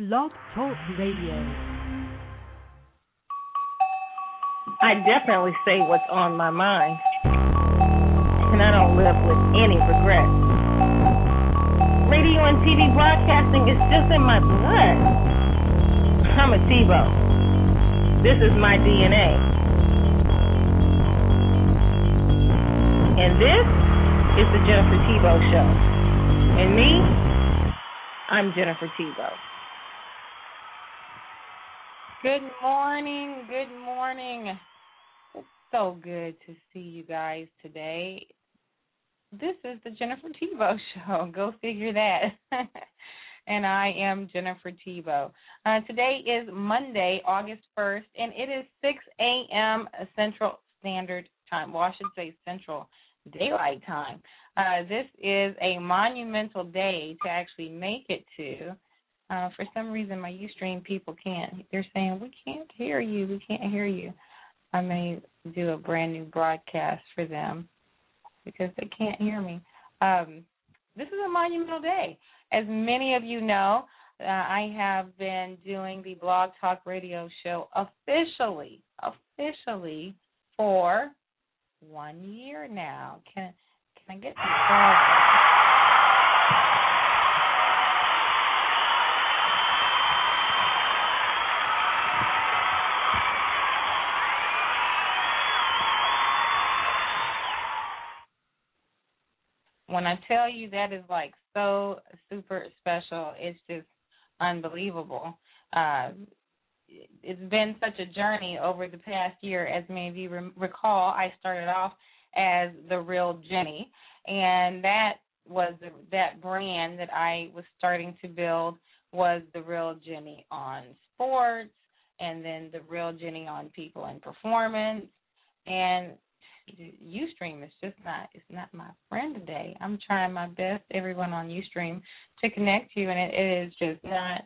Blog Talk Radio. I definitely say what's on my mind. And I don't live with any regrets. Radio and TV broadcasting is just in my blood. I'm a Thibeaux. This is my DNA. And this is the Jennifer Thibeaux Show. And me, I'm Jennifer Thibeaux. Good morning. Good morning. It's so good to see you guys today. This is the Jennifer Thibeaux Show. Go figure that. and I am Jennifer Thibeaux. Uh, today is Monday, August 1st, and it is 6 a.m. Central Standard Time. Well, I should say Central Daylight Time. Uh, this is a monumental day to actually make it to. Uh, for some reason, my Ustream people can't. They're saying we can't hear you. We can't hear you. I may do a brand new broadcast for them because they can't hear me. Um, this is a monumental day. As many of you know, uh, I have been doing the Blog Talk Radio show officially, officially for one year now. Can can I get some applause? When I tell you that is like so super special, it's just unbelievable. Uh, it's been such a journey over the past year. As many of you re- recall, I started off as the real Jenny, and that was the, that brand that I was starting to build was the real Jenny on sports, and then the real Jenny on people and performance, and Ustream is just not it's not my friend today. I'm trying my best, everyone on Ustream, to connect you, and it, it is just not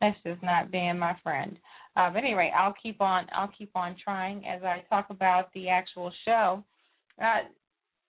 that's just not being my friend. Uh, but anyway, I'll keep on I'll keep on trying as I talk about the actual show. Uh,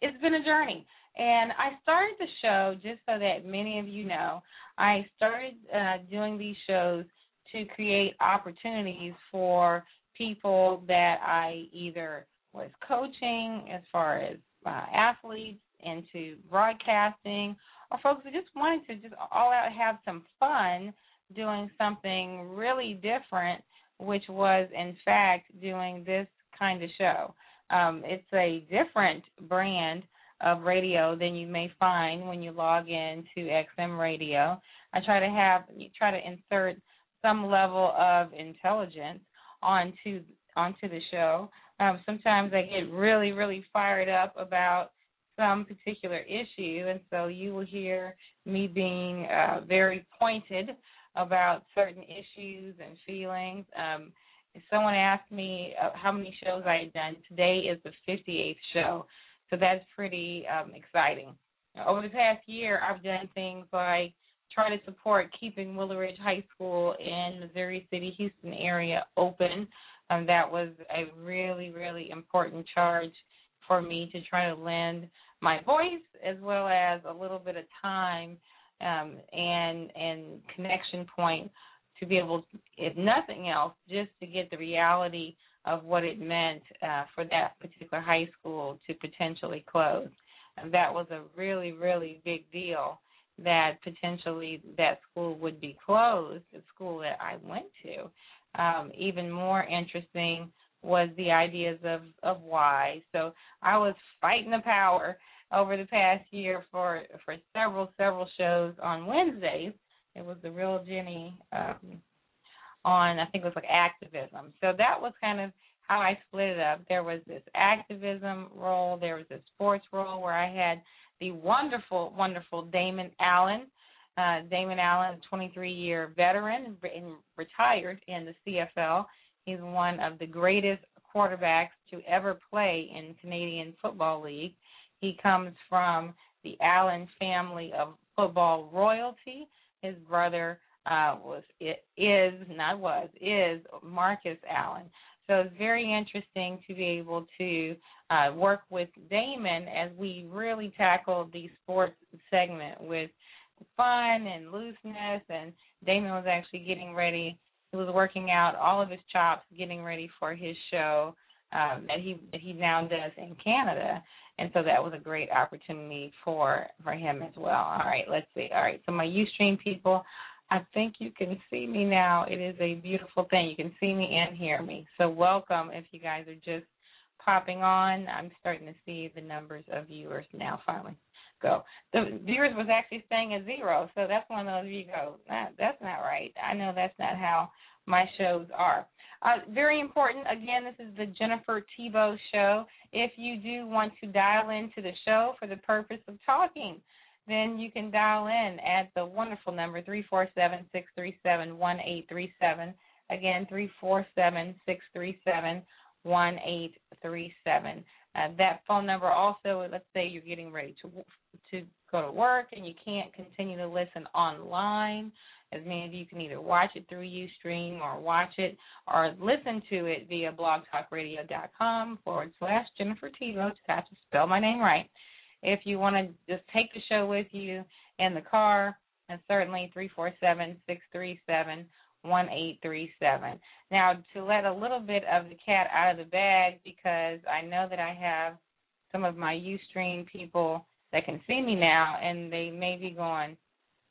it's been a journey, and I started the show just so that many of you know. I started uh, doing these shows to create opportunities for people that I either was coaching, as far as uh, athletes, into broadcasting, or folks who just wanted to just all out have some fun doing something really different, which was in fact doing this kind of show. Um, it's a different brand of radio than you may find when you log in to XM radio. I try to have you try to insert some level of intelligence onto onto the show um, sometimes I get really, really fired up about some particular issue, and so you will hear me being uh, very pointed about certain issues and feelings. Um, if someone asked me uh, how many shows I had done, today is the 58th show, so that's pretty um, exciting. Over the past year, I've done things like try to support keeping Willow Ridge High School in Missouri City, Houston area open um, that was a really, really important charge for me to try to lend my voice as well as a little bit of time um, and and connection point to be able, if nothing else, just to get the reality of what it meant uh, for that particular high school to potentially close. And that was a really, really big deal that potentially that school would be closed, the school that I went to um, even more interesting was the ideas of of why. So I was fighting the power over the past year for for several several shows on Wednesdays. It was the real Jenny um, on I think it was like activism. So that was kind of how I split it up. There was this activism role, there was a sports role where I had the wonderful, wonderful Damon Allen Uh, Damon Allen, 23-year veteran, and retired in the CFL. He's one of the greatest quarterbacks to ever play in Canadian Football League. He comes from the Allen family of football royalty. His brother uh, was is not was is Marcus Allen. So it's very interesting to be able to uh, work with Damon as we really tackle the sports segment with fun and looseness. And Damon was actually getting ready. He was working out all of his chops, getting ready for his show um, that he that he now does in Canada. And so that was a great opportunity for for him as well. All right, let's see. All right, so my UStream people, I think you can see me now. It is a beautiful thing. You can see me and hear me. So welcome if you guys are just popping on. I'm starting to see the numbers of viewers now finally go. The viewers was actually staying at zero, so that's one of those you go, nah, that's not right. I know that's not how my shows are. Uh, very important. Again, this is the Jennifer Thibeaux Show. If you do want to dial into the show for the purpose of talking, then you can dial in at the wonderful number three four seven six three seven one eight three seven. Again, three four seven six three seven one eight three seven. Uh, that phone number also, let's say you're getting ready to to go to work and you can't continue to listen online. As many of you can either watch it through Ustream or watch it or listen to it via blogtalkradio.com forward slash Jennifer Thibeaux. Just have to spell my name right. If you want to just take the show with you in the car, and certainly three four seven six three seven one eight three seven. Now to let a little bit of the cat out of the bag because I know that I have some of my Ustream people that can see me now and they may be going,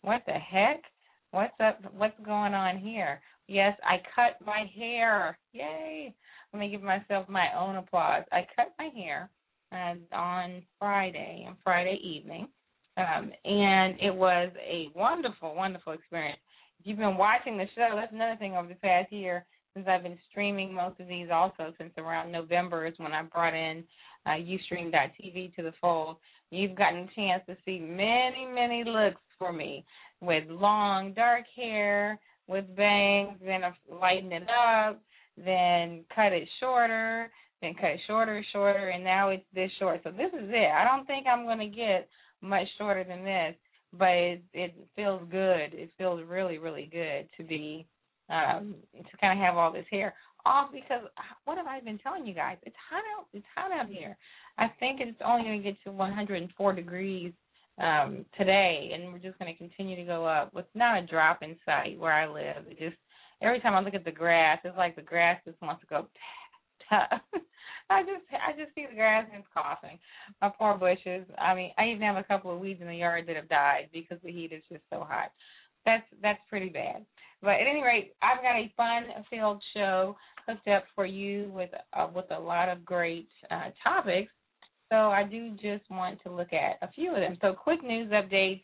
What the heck? What's up what's going on here? Yes, I cut my hair. Yay. Let me give myself my own applause. I cut my hair and on Friday, on Friday evening. Um, and it was a wonderful, wonderful experience. You've been watching the show, that's another thing over the past year since I've been streaming most of these also since around November is when I brought in uh, Ustream.tv to the fold. You've gotten a chance to see many, many looks for me with long, dark hair, with bangs, then lighten it up, then cut it shorter, then cut it shorter, shorter, and now it's this short. So this is it. I don't think I'm going to get much shorter than this, but it, it feels good. It feels really, really good to be um to kind of have all this hair off because what have I been telling you guys? It's hot out. It's hot out here. I think it's only going to get to 104 degrees um today, and we're just going to continue to go up with not a drop in sight where I live. It just every time I look at the grass, it's like the grass just wants to go I just I just see the grass and it's coughing. My poor bushes. I mean, I even have a couple of weeds in the yard that have died because the heat is just so hot. That's that's pretty bad. But at any rate, I've got a fun-filled show hooked up for you with uh, with a lot of great uh, topics. So I do just want to look at a few of them. So quick news updates.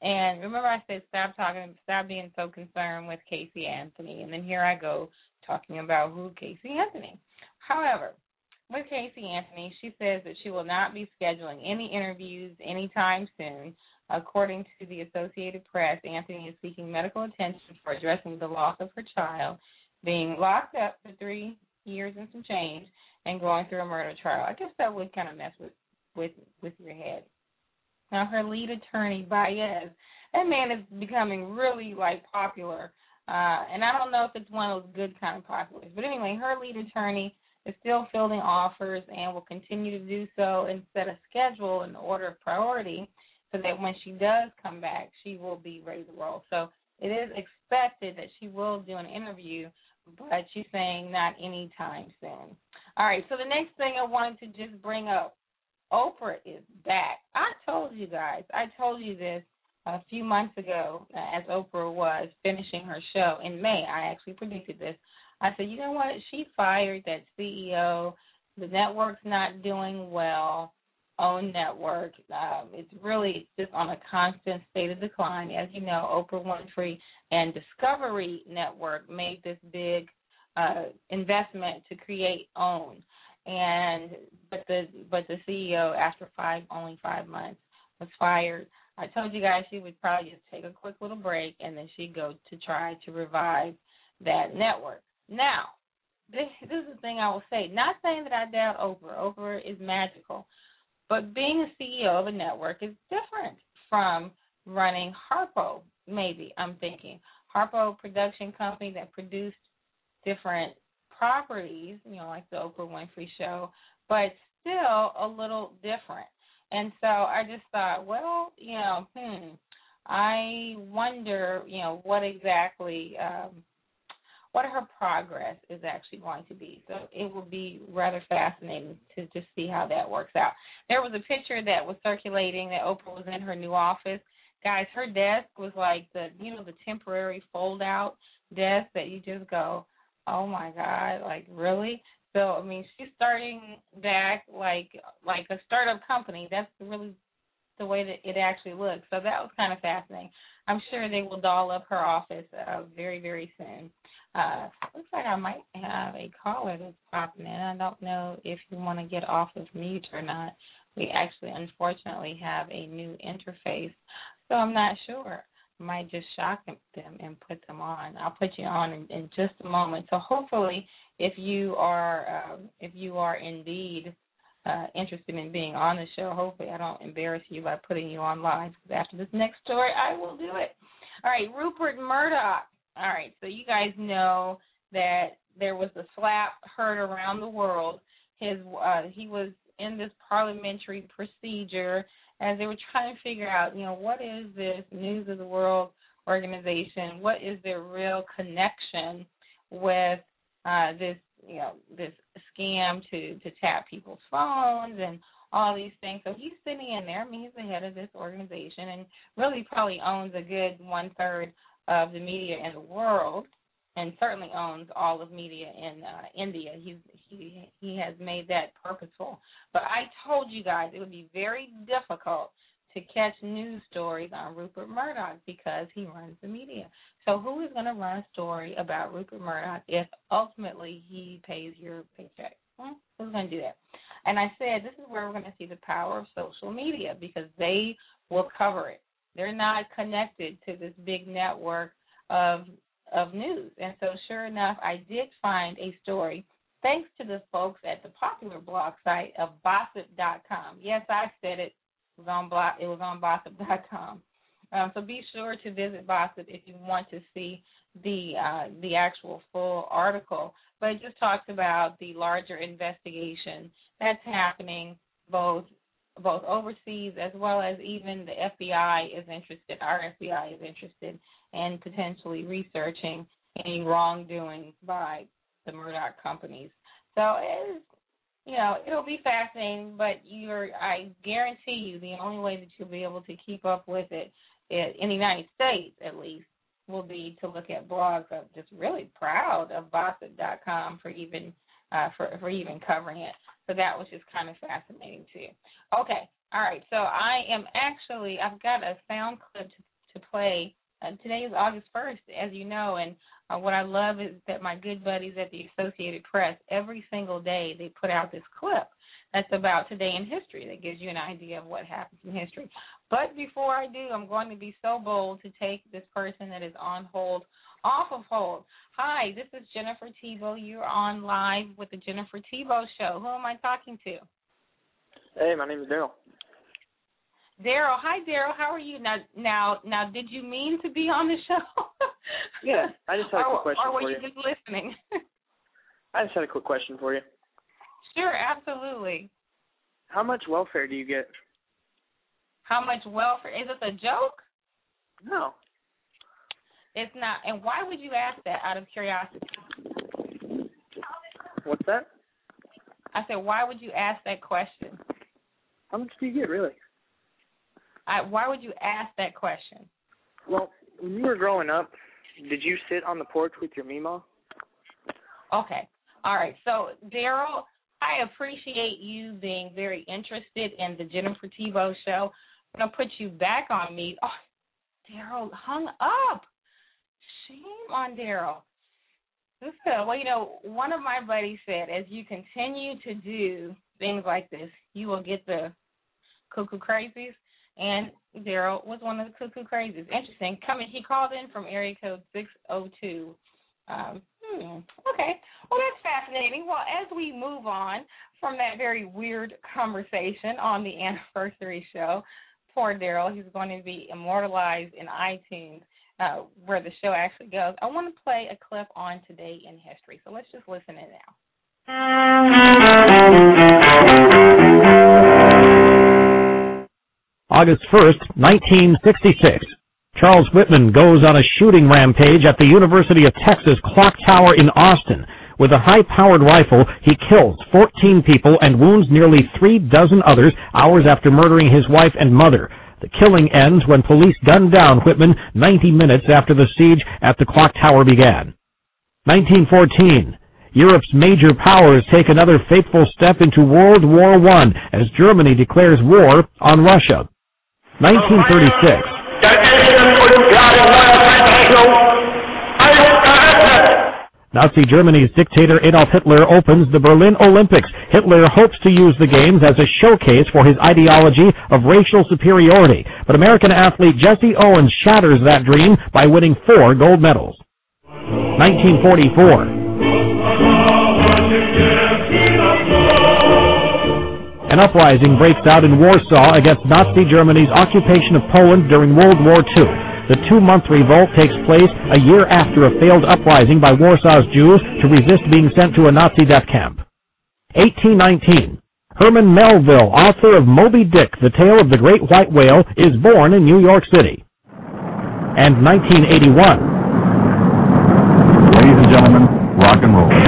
And remember, I said stop talking, stop being so concerned with Casey Anthony. And then here I go talking about who Casey Anthony. However, with Casey Anthony, she says that she will not be scheduling any interviews anytime soon. According to the Associated Press, Anthony is seeking medical attention for addressing the loss of her child, being locked up for three years and some change, and going through a murder trial. I guess that would kind of mess with with with your head. Now, her lead attorney, Baez, that man is becoming really like popular, uh, and I don't know if it's one of those good kind of populars. But anyway, her lead attorney is still fielding offers and will continue to do so and set a schedule in order of priority so that when she does come back, she will be ready to roll. So it is expected that she will do an interview, but she's saying not anytime soon. All right, so the next thing I wanted to just bring up Oprah is back. I told you guys, I told you this a few months ago as Oprah was finishing her show in May. I actually predicted this. I said, you know what? She fired that CEO. The network's not doing well. Own network. Um, it's really just on a constant state of decline. As you know, Oprah Winfrey and Discovery Network made this big uh, investment to create Own, and but the but the CEO after five only five months was fired. I told you guys she would probably just take a quick little break and then she'd go to try to revive that network. Now, this, this is the thing I will say. Not saying that I doubt Oprah. Oprah is magical. But being a CEO of a network is different from running Harpo, maybe, I'm thinking. Harpo production company that produced different properties, you know, like the Oprah Winfrey Show, but still a little different. And so I just thought, well, you know, hmm, I wonder, you know, what exactly, um, what her progress is actually going to be. So it will be rather fascinating to just see how that works out. There was a picture that was circulating that Oprah was in her new office. Guys, her desk was like the, you know, the temporary fold out desk that you just go, oh my god, like really? So I mean, she's starting back like like a startup company. That's really the way that it actually looks. So that was kind of fascinating. I'm sure they will doll up her office uh, very very soon. Uh, looks like I might have a caller that's popping in. I don't know if you want to get off of mute or not. We actually, unfortunately, have a new interface, so I'm not sure might just shock them and put them on. I'll put you on in, in just a moment. So hopefully, if you are um, if you are indeed uh, interested in being on the show, hopefully I don't embarrass you by putting you on live. Because after this next story, I will do it. All right, Rupert Murdoch. All right, so you guys know that there was a slap heard around the world. His uh, he was in this parliamentary procedure as they were trying to figure out, you know, what is this News of the World organization? What is their real connection with uh, this, you know, this scam to to tap people's phones and all these things. So he's sitting in there. I mean, he's the head of this organization and really probably owns a good one third of the media in the world and certainly owns all of media in uh, India. He's he he has made that purposeful. But I told you guys it would be very difficult to catch news stories on Rupert Murdoch because he runs the media. So who is going to run a story about Rupert Murdoch if ultimately he pays your paycheck? Hmm? Who's going to do that? And I said this is where we're going to see the power of social media because they will cover it. They're not connected to this big network of of news. And so, sure enough, I did find a story thanks to the folks at the popular blog site of Bossip.com. Yes, I said it. It was on blog. It was on Bossip.com. Um, so be sure to visit Bossip if you want to see the uh, the actual full article. But it just talks about the larger investigation that's happening both both overseas as well as even the FBI is interested. Our FBI is interested in potentially researching any wrongdoing by the Murdoch companies. So it is, you know, it'll be fascinating. But you're, I guarantee you, the only way that you'll be able to keep up with it in the United States, at least, will be to look at blogs. I'm just really proud of Bossip.com for even uh, for for even covering it. So that was just kind of fascinating too. Okay, all right. So I am actually I've got a sound clip to, to play. Uh, today is August 1st, as you know, and uh, what I love is that my good buddies at the Associated Press every single day they put out this clip that's about today in history that gives you an idea of what happens in history. But before I do, I'm going to be so bold to take this person that is on hold off of hold. Hi, this is Jennifer Thibeaux. You're on live with the Jennifer Thibeaux Show. Who am I talking to? Hey, my name is Daryl. Daryl, hi Daryl. How are you? Now, now, now, did you mean to be on the show? yeah, I just had a quick question or, or were you. just listening? I just had a quick question for you. Sure, absolutely. How much welfare do you get? How much welfare? Is this a joke? No. It's not. And why would you ask that out of curiosity? What's that? I said, why would you ask that question? How much do you get, really? I, why would you ask that question? Well, when you were growing up, did you sit on the porch with your Mima? Okay. All right. So, Daryl, I appreciate you being very interested in the Jennifer Thibeaux show. I'm going to put you back on me. Oh, Daryl hung up. Shame on Daryl. Well, you know, one of my buddies said, as you continue to do things like this, you will get the cuckoo crazies. and Daryl was one of the cuckoo crazies. Interesting. Coming, he called in from area code six oh two. Um, hmm, okay. Well, that's fascinating. Well, as we move on from that very weird conversation on the anniversary show, poor Daryl, he's going to be immortalized in iTunes, uh, where the show actually goes. I want to play a clip on Today in History. So let's just listen in now. August 1st, 1966. Charles Whitman goes on a shooting rampage at the University of Texas Clock Tower in Austin. With a high-powered rifle, he kills 14 people and wounds nearly three dozen others hours after murdering his wife and mother. The killing ends when police gun down Whitman 90 minutes after the siege at the clock tower began. 1914. Europe's major powers take another fateful step into World War I as Germany declares war on Russia. 1936. Nazi Germany's dictator Adolf Hitler opens the Berlin Olympics. Hitler hopes to use the Games as a showcase for his ideology of racial superiority, but American athlete Jesse Owens shatters that dream by winning four gold medals. 1944. An uprising breaks out in Warsaw against Nazi Germany's occupation of Poland during World War II. The two-month revolt takes place a year after a failed uprising by Warsaw's Jews to resist being sent to a Nazi death camp. 1819. Herman Melville, author of Moby Dick, The Tale of the Great White Whale, is born in New York City. And 1981. Ladies and gentlemen, rock and roll.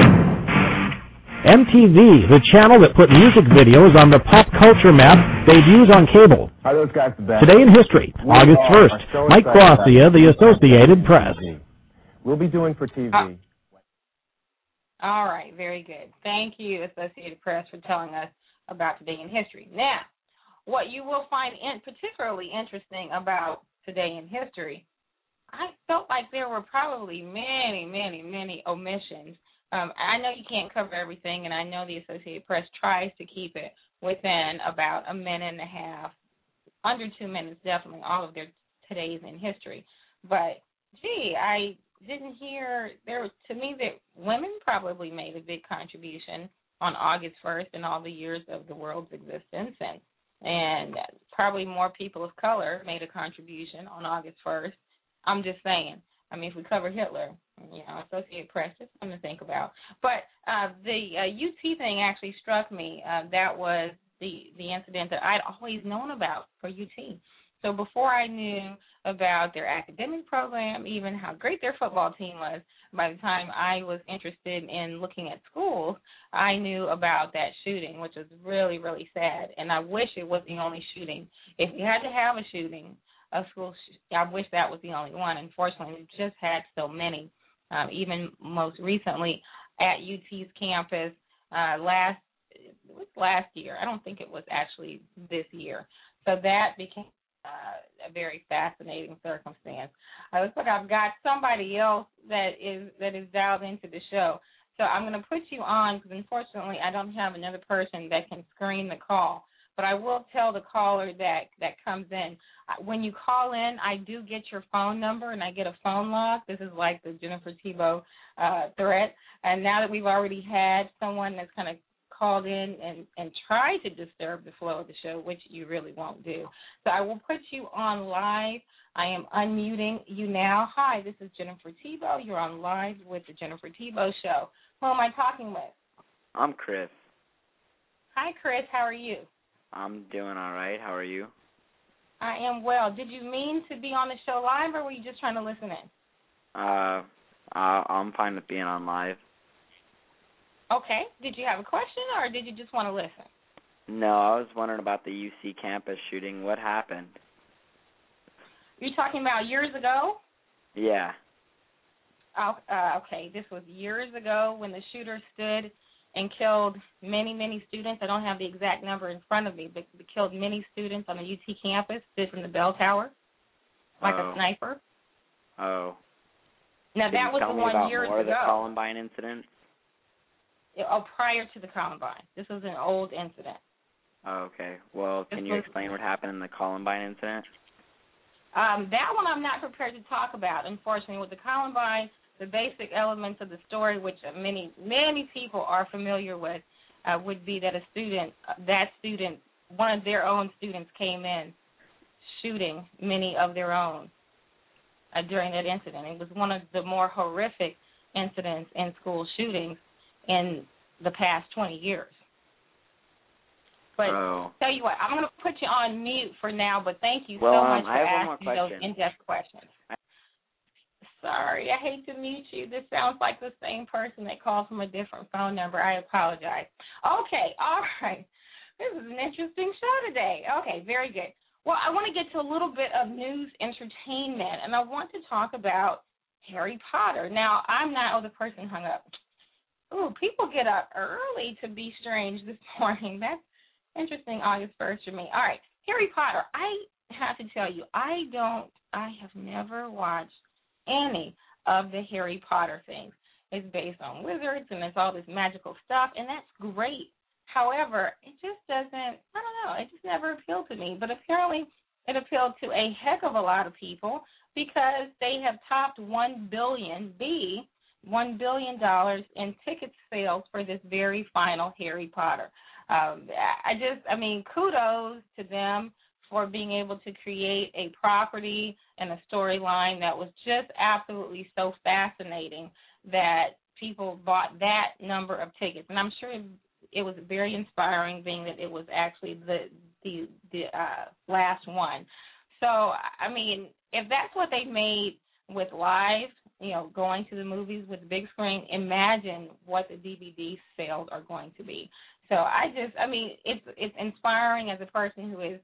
MTV, the channel that put music videos on the pop culture map, debuts on cable. Are those guys the best? Today in history, We August 1st, so Mike excited the Associated Press. We'll be doing for TV. Ah. All right, very good. Thank you, Associated Press, for telling us about today in history. Now, what you will find in, particularly interesting about today in history, I felt like there were probably many, many, many omissions. Um, I know you can't cover everything, and I know the Associated Press tries to keep it within about a minute and a half, under two minutes, definitely, all of their today's in history. But gee, I didn't hear there was, to me that women probably made a big contribution on August 1st in all the years of the world's existence and and probably more people of color made a contribution on August 1st. I'm just saying. I mean, if we cover Hitler, you know, Associated Press, just something to think about. But uh, the uh, UT thing actually struck me. Uh, that was the the incident that I'd always known about for UT. So before I knew about their academic program, even how great their football team was, by the time I was interested in looking at schools, I knew about that shooting, which was really, really sad. And I wish it was the only shooting. If you had to have a shooting, a school, sh- I wish that was the only one. Unfortunately, we've just had so many. Um, even most recently at UT's campus uh, last it was last year. I don't think it was actually this year. So that became uh, a very fascinating circumstance. I looks like I've got somebody else that is that is dialed into the show. So I'm going to put you on because unfortunately I don't have another person that can screen the call. But I will tell the caller that that comes in when you call in, I do get your phone number and I get a phone log. This is like the Jennifer Thibeaux uh, threat. And now that we've already had someone that's kind of called in and and tried to disturb the flow of the show, which you really won't do. So I will put you on live. I am unmuting you now. Hi, this is Jennifer Thibeaux. You're on live with the Jennifer Thibeaux Show. Who am I talking with? I'm Chris. Hi, Chris. How are you? I'm doing all right. How are you? I am well. Did you mean to be on the show live, or were you just trying to listen in? Uh, I, I'm fine with being on live. Okay. Did you have a question, or did you just want to listen? No, I was wondering about the UC campus shooting. What happened? You're talking about years ago? Yeah. Oh, uh, okay. This was years ago when the shooter stood and killed many, many students. I don't have the exact number in front of me, but killed many students on the UT campus, stood from the bell tower like Oh. a sniper. Oh. Now Can that was the one about years more of the. Columbine incident? Oh, prior to the Columbine. This was an old incident. Oh, okay. Well, can This you was- explain what happened in the Columbine incident? Um, that one I'm not prepared to talk about, unfortunately. With the Columbine, the basic elements of the story, which many many people are familiar with, uh, would be that a student, that student, one of their own students came in shooting many of their own uh, during that incident. It was one of the more horrific incidents in school shootings in the past 20 years. But oh. tell you what, I'm going to put you on mute for now. But thank you Well, so um, much I for have one more asking those in-depth questions. Sorry, I hate to mute you. This sounds like the same person that called from a different phone number. I apologize. Okay, all right. This is an interesting show today. Okay, very good. Well, I want to get to a little bit of news entertainment, and I want to talk about Harry Potter. Now, I'm not, oh, the person hung up. Ooh, people get up early to be strange this morning. That's interesting, August 1st for me. All right, Harry Potter. I have to tell you, I don't, I have never watched any of the Harry Potter things. It's based on wizards and it's all this magical stuff, and that's great. However, it just doesn't, I don't know, it just never appealed to me. But apparently, it appealed to a heck of a lot of people because they have topped one billion B one billion dollars in ticket sales for this very final Harry Potter. Um, I just, I mean, kudos to them for being able to create a property and a storyline that was just absolutely so fascinating that people bought that number of tickets. And I'm sure it was very inspiring, being that it was actually the the the uh, last one. So, I mean, if that's what they made with live, you know, going to the movies with the big screen, imagine what the DVD sales are going to be. So I just, I mean, it's it's inspiring as a person who is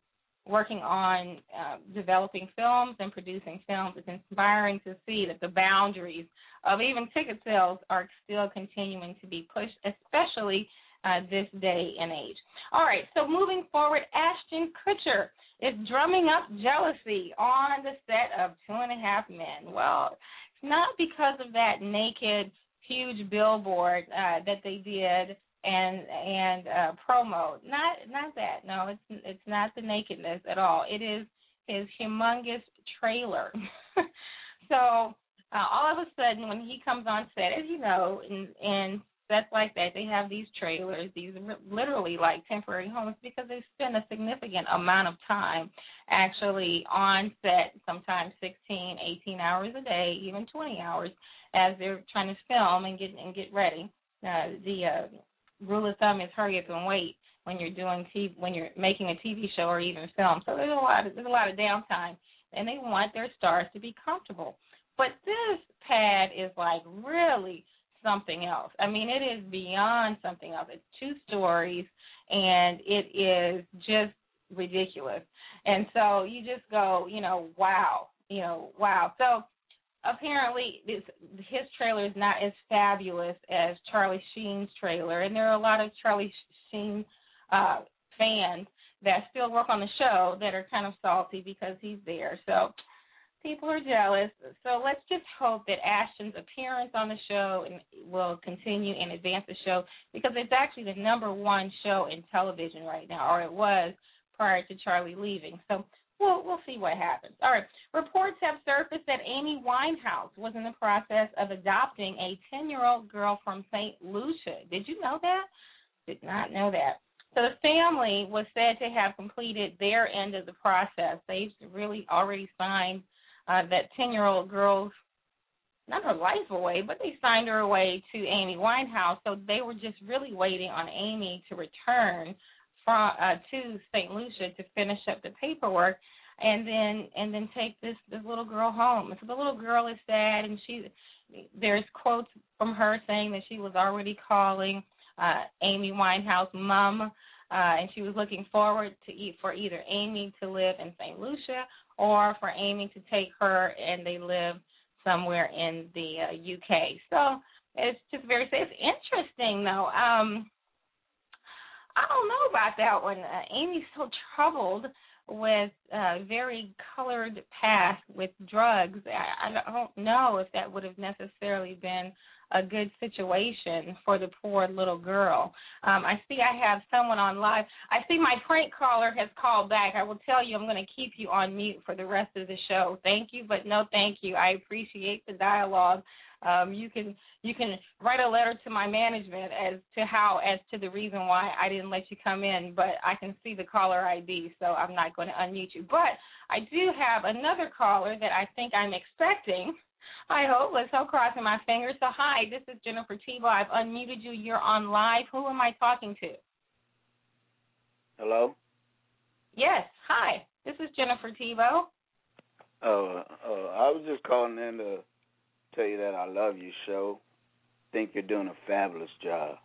working on uh, developing films and producing films. It's inspiring to see that the boundaries of even ticket sales are still continuing to be pushed, especially uh, this day and age. All right, so moving forward, Ashton Kutcher is drumming up jealousy on the set of Two and a Half Men. Well, it's not because of that naked, huge billboard uh, that they did and and uh, promo. Not not that. No, it's it's not the nakedness at all. It is his humongous trailer. so uh, all of a sudden, when he comes on set, as you know, and and sets like that, they have these trailers, these literally like temporary homes because they spend a significant amount of time actually on set, sometimes 16, 18 hours a day, even 20 hours, as they're trying to film and get and get ready. Uh, the uh, rule of thumb is hurry up and wait when you're doing TV, when you're making a TV show or even film. So there's a lot of there's a lot of downtime, and they want their stars to be comfortable. But this pad is like really something else. I mean, it is beyond something else. It's two stories, and it is just ridiculous. And so you just go, you know, wow, you know, wow. So apparently his trailer is not as fabulous as Charlie Sheen's trailer, and there are a lot of Charlie Sheen uh, fans that still work on the show that are kind of salty because he's there. So people are jealous. So let's just hope that Ashton's appearance on the show will continue and advance the show because it's actually the number one show in television right now, or it was prior to Charlie leaving. So we'll we'll see what happens. All right. Reports have surfaced that Amy Winehouse was in the process of adopting a 10-year-old girl from St. Lucia. Did you know that? Did not know that. So the family was said to have completed their end of the process. They've really already signed uh, that 10-year-old girl's not her life away, but they signed her away to Amy Winehouse. So they were just really waiting on Amy to return from uh, to St. Lucia to finish up the paperwork, and then and then take this this little girl home. So the little girl is sad, and she there's quotes from her saying that she was already calling uh, Amy Winehouse mom, uh, and she was looking forward to eat for either Amy to live in St. Lucia or for Amy to take her and they live somewhere in the uh, UK. So it's just very. It's interesting though. Um, I don't know about that one. Uh, Amy's so troubled with a very colored past with drugs, I, I don't know if that would have necessarily been a good situation for the poor little girl. Um, I see I have someone on live. I see my prank caller has called back. I will tell you I'm going to keep you on mute for the rest of the show. Thank you, but no thank you. I appreciate the dialogue. Um, you can you can write a letter to my management as to how as to the reason why I didn't let you come in, but I can see the caller ID, so I'm not going to unmute you. But I do have another caller that I think I'm expecting. I hope. Let's hope crossing my fingers. So hi, this is Jennifer Thibeaux. I've unmuted you. You're on live. Who am I talking to? Hello. Yes. Hi. This is Jennifer Thibeaux. Oh, uh, I was just calling in to tell you that I love your show. Think you're doing a fabulous job.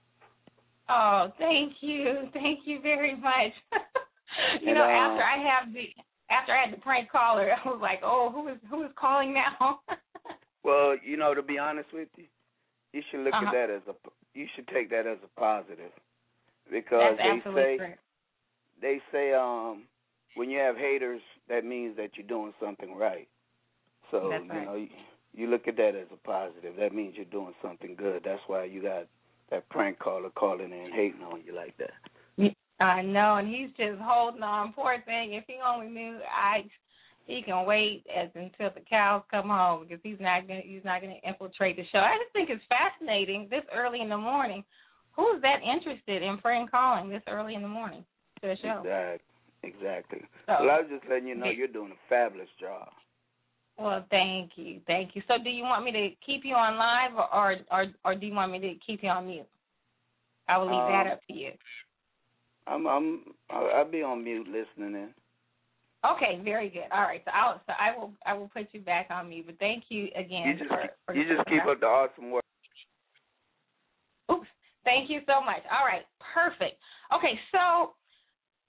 Oh, thank you, thank you very much. you And, know, uh, after I have the after I had the prank caller, I was like, oh, who is who is calling now? Well, you know, to be honest with you, you should look Uh-huh. at that as a you should take that as a positive because That's they say correct. they say um when you have haters, that means that you're doing something right. So That's you right. know, you, you look at that as a positive. That means you're doing something good. That's why you got that prank caller calling in hating on you like that. I know, and he's just holding on. Poor thing. If he only knew, I he can wait as until the cows come home because he's not gonna he's not gonna infiltrate the show. I just think it's fascinating this early in the morning. Who's that interested in prank calling this early in the morning to the show? Exactly. Exactly. So- well, I was just letting you know you're doing a fabulous job. Well, thank you, thank you. So, do you want me to keep you on live, or or or, or do you want me to keep you on mute? I will leave that Um, up to you. I'm I'm I'll, I'll be on mute listening in. Okay, very good. All right, so I'll so I will I will put you back on mute. But thank you again You just for, for you just keep up the awesome work. Oops. Thank you so much. All right, perfect. Okay, so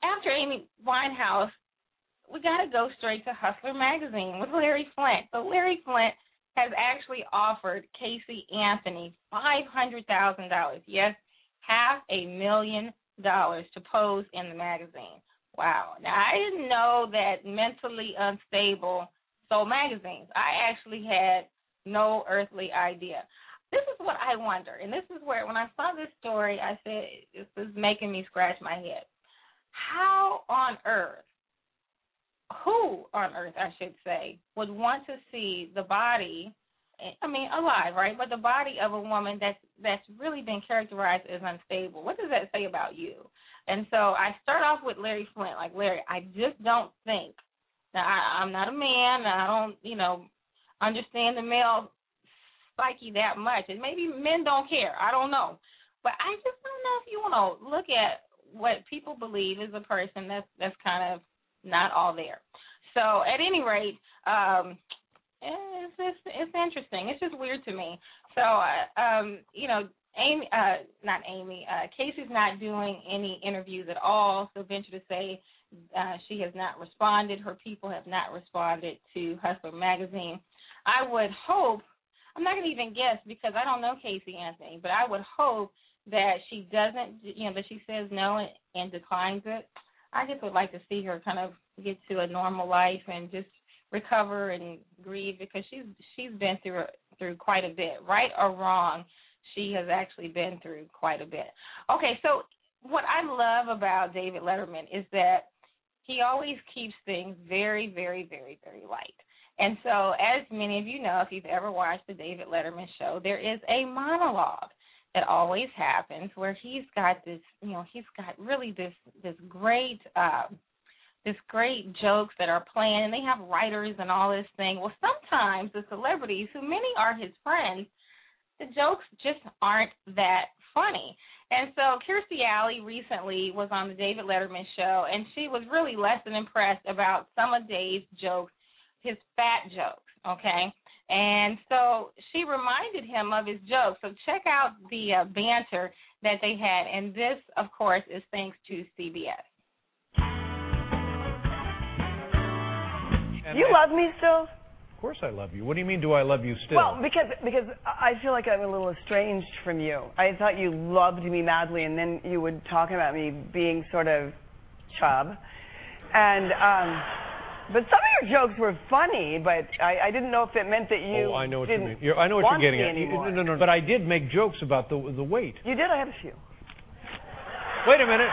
after Amy Winehouse, we got to go straight to Hustler Magazine with Larry Flynt. So Larry Flynt has actually offered Casey Anthony five hundred thousand dollars. Yes, half a million dollars to pose in the magazine. Wow. Now I didn't know that mentally unstable sold magazines. I actually had no earthly idea. This is what I wonder, and this is where when I saw this story, I said this is making me scratch my head. How on earth, who on earth, I should say, would want to see the body? I mean, alive, right? But the body of a woman that's that's really been characterized as unstable. What does that say about you? And so I start off with Larry Flynt. Like Larry, I just don't think. Now I, I'm not a man. and I don't, you know, understand the male psyche that much, and maybe men don't care. I don't know, but I just don't know if you want to look at what people believe is a person that's that's kind of not all there. So at any rate, um, it's it's, it's interesting. It's just weird to me. So uh, um, you know, Amy, uh, not Amy, uh, Casey's not doing any interviews at all. So venture to say uh, she has not responded. Her people have not responded to Hustler magazine. I would hope. I'm not going to even guess because I don't know Casey Anthony, but I would hope that she doesn't, you know, that she says no and, and declines it. I just would like to see her kind of get to a normal life and just recover and grieve because she's she's been through through quite a bit, right or wrong. She has actually been through quite a bit. Okay, so what I love about David Letterman is that he always keeps things very, very, very, very light. And so, as many of you know, if you've ever watched the David Letterman show, there is a monologue that always happens where he's got this, you know, he's got really this this great uh, this great jokes that are planned, and they have writers and all this thing. Well, sometimes the celebrities, who many are his friends, the jokes just aren't that funny. And so Kirstie Alley recently was on the David Letterman show, and she was really less than impressed about some of Dave's jokes, his fat jokes, okay? And so she reminded him of his joke. So check out the uh, banter that they had, and this, of course, is thanks to CBS. You love me still? Of course I love you. What do you mean, do I love you still? Well, because because I feel like I'm a little estranged from you. I thought you loved me madly, and then you would talk about me being sort of chub. And um, but some of your jokes were funny, but I, I didn't know if it meant that you oh, I know what didn't you mean. You're, I know what want you're getting at. You- anymore. no, no, but I did make jokes about the the weight. You did. I had a few. Wait a minute.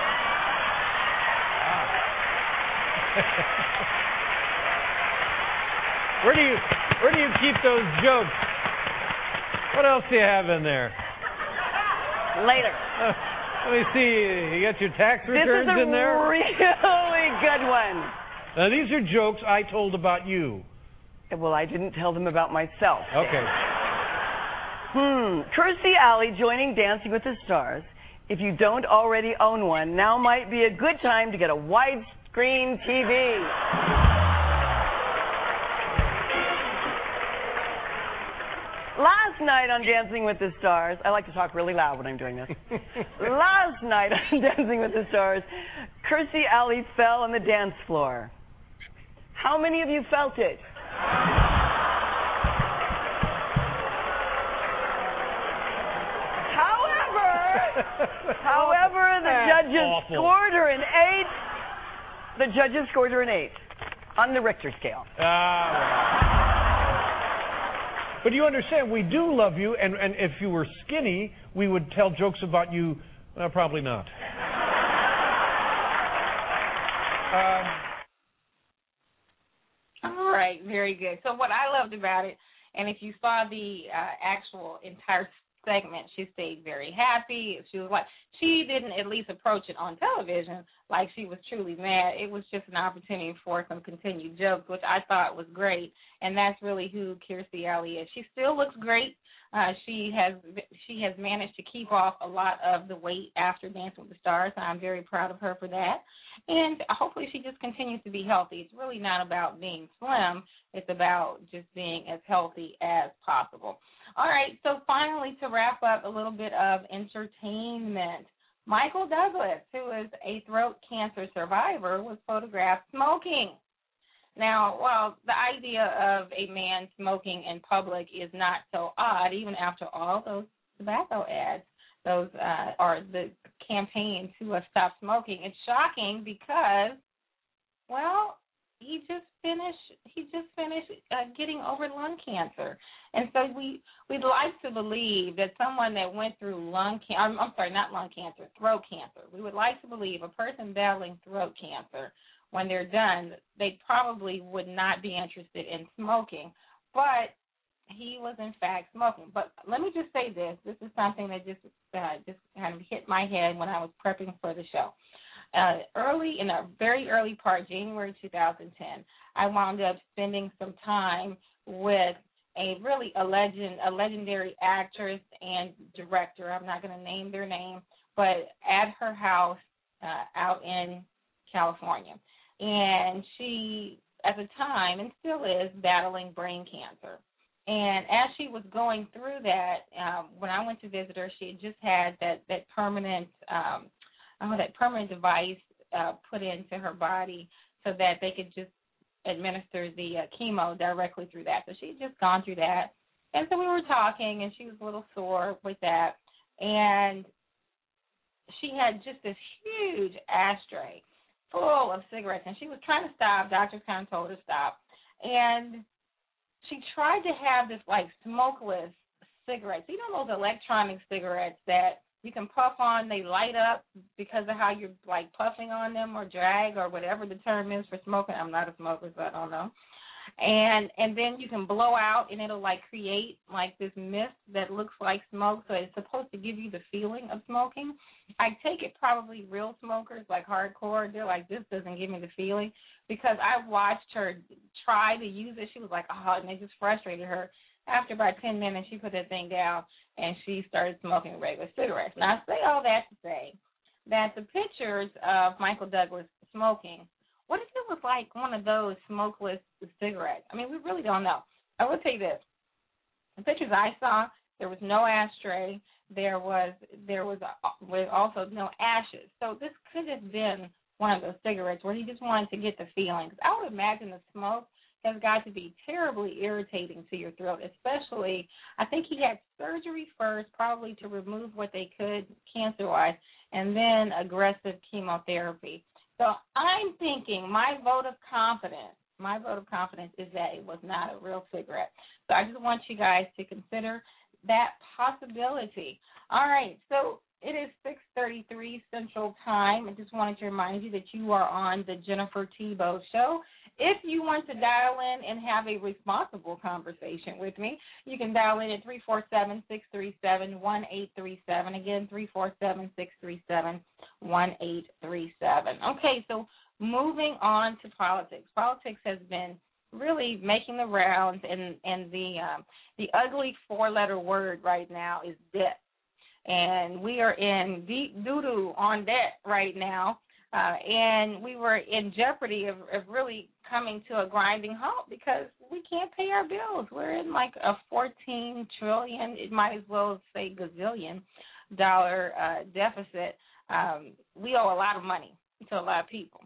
where do you where do you keep those jokes? What else do you have in there? Later. Uh, let me see. You got your tax returns in there. This is returns a in there. really good one. Now these are jokes I told about you. Well, I didn't tell them about myself. Okay. Hmm. Kirstie Alley joining Dancing with the Stars. If you don't already own one, now might be a good time to get a widescreen TV. Last night on Dancing with the Stars, I like to talk really loud when I'm doing this. Last night on Dancing with the Stars, Kirstie Alley fell on the dance floor. How many of you felt it? However, however, the judges Awful. scored her an eight. The judges scored her an eight on the Richter scale. Ah. But you understand, we do love you, and, and if you were skinny, we would tell jokes about you. Well, probably not. Um, All right, very good. So what I loved about it, and if you saw the uh, actual entire segment, she stayed very happy. She was like, she didn't at least approach it on television like she was truly mad. It was just an opportunity for some continued jokes, which I thought was great. And that's really who Kirstie Alley is. She still looks great. Uh, she has she has managed to keep off a lot of the weight after Dancing with the Stars. I'm very proud of her for that. And hopefully she just continues to be healthy. It's really not about being slim. It's about just being as healthy as possible. All right, so finally to wrap up a little bit of entertainment. Michael Douglas, who is a throat cancer survivor, was photographed smoking. Now, while the idea of a man smoking in public is not so odd, even after all those tobacco ads, those uh, are the campaign to stop smoking, it's shocking because, well, he just finished he just finished uh, getting over lung cancer, and so we we'd like to believe that someone that went through lung cancer I'm, I'm sorry not lung cancer throat cancer. We would like to believe a person battling throat cancer when they're done they probably would not be interested in smoking, but he was in fact smoking. But let me just say this: this is something that just uh, just kind of hit my head when I was prepping for the show uh, early in a very early part, January 2010, I wound up spending some time with a really a legend, a legendary actress and director. I'm not going to name their name, but at her house uh, out in California, and she, at the time, and still is battling brain cancer. And as she was going through that, um, when I went to visit her, she had just had that that permanent um, uh, that permanent device uh, put into her body so that they could just administer the uh, chemo directly through that. So she had just gone through that, and so we were talking, and she was a little sore with that, and she had just this huge ashtray full of cigarettes, and she was trying to stop. Doctors kind of told her to stop, and she tried to have this like smokeless cigarettes. You know those electronic cigarettes that you can puff on, they light up because of how you're like puffing on them or drag or whatever the term is for smoking. I'm not a smoker, so I don't know. And and then you can blow out and it'll like create like this mist that looks like smoke, so it's supposed to give you the feeling of smoking. I take it probably real smokers like hardcore, they're like this doesn't give me the feeling because I watched her try to use it. She was like, oh, and it just frustrated her after about 10 minutes, she put that thing down and she started smoking regular cigarettes. Now, I say all that to say that the pictures of Michael Douglas smoking, what if it was like one of those smokeless cigarettes? I mean, we really don't know. I will tell you this: the pictures I saw, there was no ashtray. There was there was, uh, a, was also no ashes. So this could have been one of those cigarettes where he just wanted to get the feeling. 'Cause I would imagine the smoke has got to be terribly irritating to your throat, especially I think he had surgery first, probably to remove what they could cancer wise, and then aggressive chemotherapy. So I'm thinking my vote of confidence, my vote of confidence is that it was not a real cigarette. So I just want you guys to consider that possibility. All right, so it is 6:33 Central Time. I just wanted to remind you that you are on the Jennifer Thibeaux Show. If you want to dial in and have a responsible conversation with me, you can dial in at 347-637-1837. Again, 347-637-1837. Okay, so moving on to politics. Politics has been really making the rounds, and and the um, the ugly four letter word right now is debt, and we are in deep doo doo on debt right now. Uh, and we were in jeopardy of, of really coming to a grinding halt because we can't pay our bills. We're in like a 14 trillion, it might as well say gazillion dollar uh, deficit. Um, we owe a lot of money to a lot of people,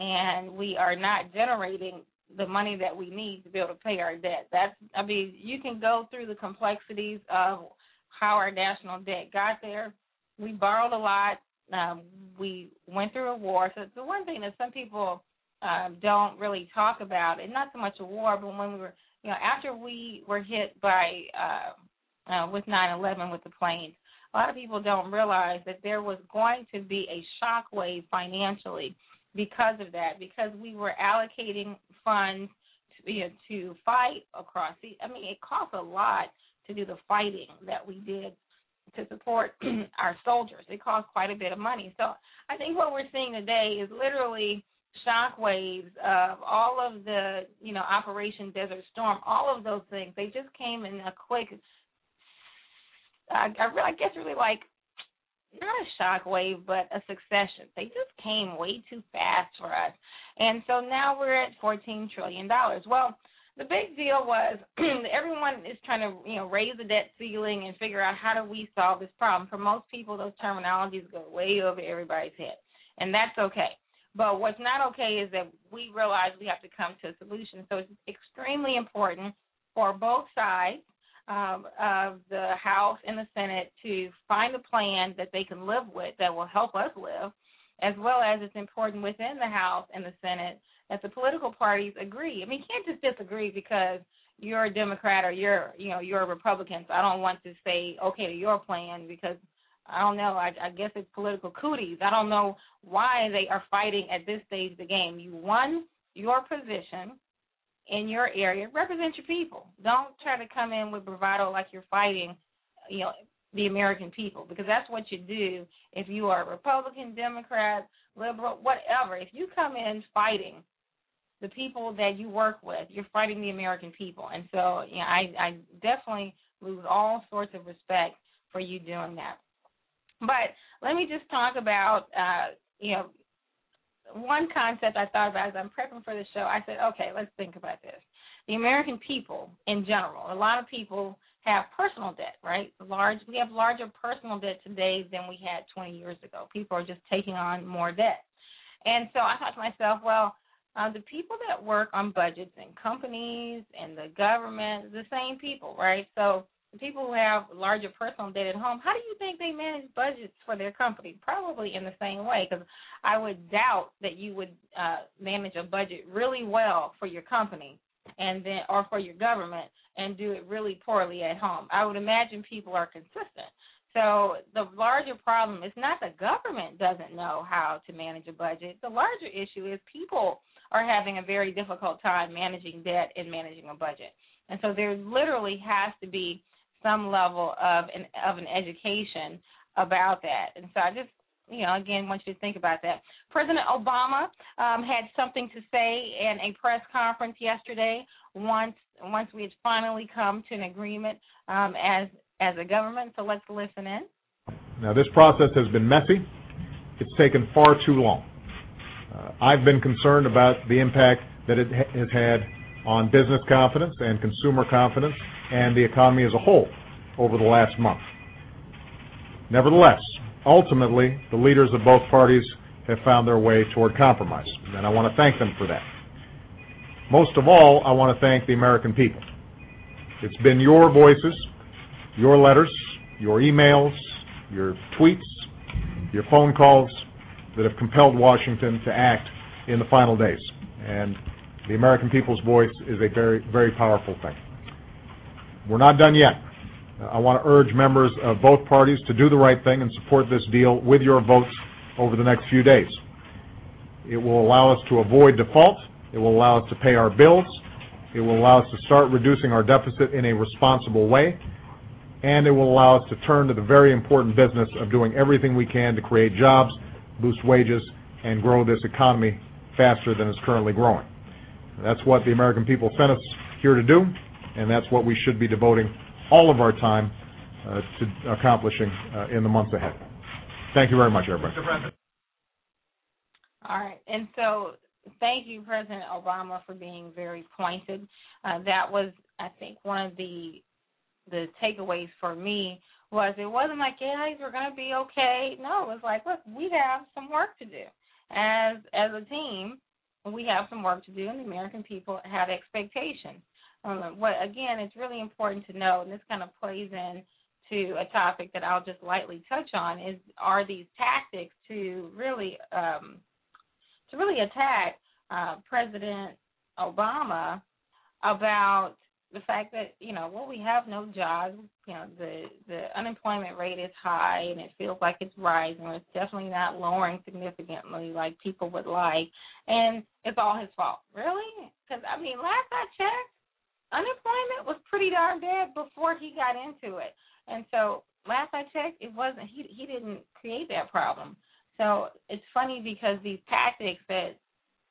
and we are not generating the money that we need to be able to pay our debt. That's I mean, you can go through the complexities of how our national debt got there. We borrowed a lot um, we went through a war. So the one thing that some people um, don't really talk about, and not so much a war, but when we were, you know, after we were hit by uh, uh, with 9/11 with the planes, a lot of people don't realize that there was going to be a shock wave financially because of that, because we were allocating funds to, you know, to fight across the. I mean, it costs a lot to do the fighting that we did to support our soldiers. It costs quite a bit of money. So I think what we're seeing today is literally shock waves of all of the, you know, Operation Desert Storm, all of those things. They just came in a quick, I, I, I guess really like, not a shock wave, but a succession. They just came way too fast for us. And so now we're at $14 trillion. Well, the big deal was everyone is trying to you know raise the debt ceiling and figure out how do we solve this problem. For most people, those terminologies go way over everybody's head, and that's okay. But what's not okay is that we realize we have to come to a solution. So it's extremely important for both sides um, of the House and the Senate to find a plan that they can live with that will help us live, as well as it's important within the House and the Senate that the political parties agree. I mean, you can't just disagree because you're a Democrat or you're, you know, you're a Republican. So I don't want to say okay to your plan because I don't know. I, I guess it's political cooties. I don't know why they are fighting at this stage of the game. You won your position in your area. Represent your people. Don't try to come in with bravado like you're fighting, you know, the American people because that's what you do if you are a Republican, Democrat, liberal, whatever. If you come in fighting the people that you work with. You're fighting the American people, and so you know, I, I definitely lose all sorts of respect for you doing that. But let me just talk about, uh, you know, one concept I thought about as I'm prepping for the show. I said, okay, let's think about this. The American people in general, a lot of people have personal debt, right? Large, we have larger personal debt today than we had 20 years ago. People are just taking on more debt. And so I thought to myself, well, uh, the people that work on budgets in companies and the government, the same people, right? So the people who have larger personal debt at home, how do you think they manage budgets for their company? Probably in the same way, because I would doubt that you would uh, manage a budget really well for your company and then or for your government and do it really poorly at home. I would imagine people are consistent. So the larger problem is not the government doesn't know how to manage a budget. The larger issue is people are having a very difficult time managing debt and managing a budget. And so there literally has to be some level of an of an education about that. And so I just you know, again, want you to think about that. President Obama um, had something to say in a press conference yesterday. Once once we had finally come to an agreement um, as as a government. So let's listen in. Now, this process has been messy. It's taken far too long. Uh, I've been concerned about the impact that it ha- has had on business confidence and consumer confidence and the economy as a whole over the last month. Nevertheless, ultimately, the leaders of both parties have found their way toward compromise, and I want to thank them for that. Most of all, I want to thank the American people. It's been your voices, your letters, your emails, your tweets, your phone calls, that have compelled Washington to act in the final days. And the American people's voice is a very, very powerful thing. We're not done yet. I want to urge members of both parties to do the right thing and support this deal with your votes over the next few days. It will allow us to avoid default. It will allow us to pay our bills. It will allow us to start reducing our deficit in a responsible way. And it will allow us to turn to the very important business of doing everything we can to create jobs, boost wages, and grow this economy faster than it's currently growing. That's what the American people sent us here to do, and that's what we should be devoting all of our time uh, to accomplishing uh, in the months ahead. Thank you very much, everybody. All right. And so thank you, President Obama, for being very pointed. Uh, that was, I think, one of the the takeaways for me was it wasn't like, yeah, we're going to be okay. No, it was like, look, we have some work to do. As as a team, we have some work to do, and the American people have expectations. Um, what again, it's really important to know, and this kind of plays in to a topic that I'll just lightly touch on is are these tactics to really um, to really attack uh, President Obama about the fact that you know well we have no jobs you know the the unemployment rate is high and it feels like it's rising it's definitely not lowering significantly like people would like and it's all his fault. Really? Because i mean last i checked unemployment was pretty darn bad before he got into it. And so last i checked it wasn't he he didn't create that problem. So it's funny because these tactics that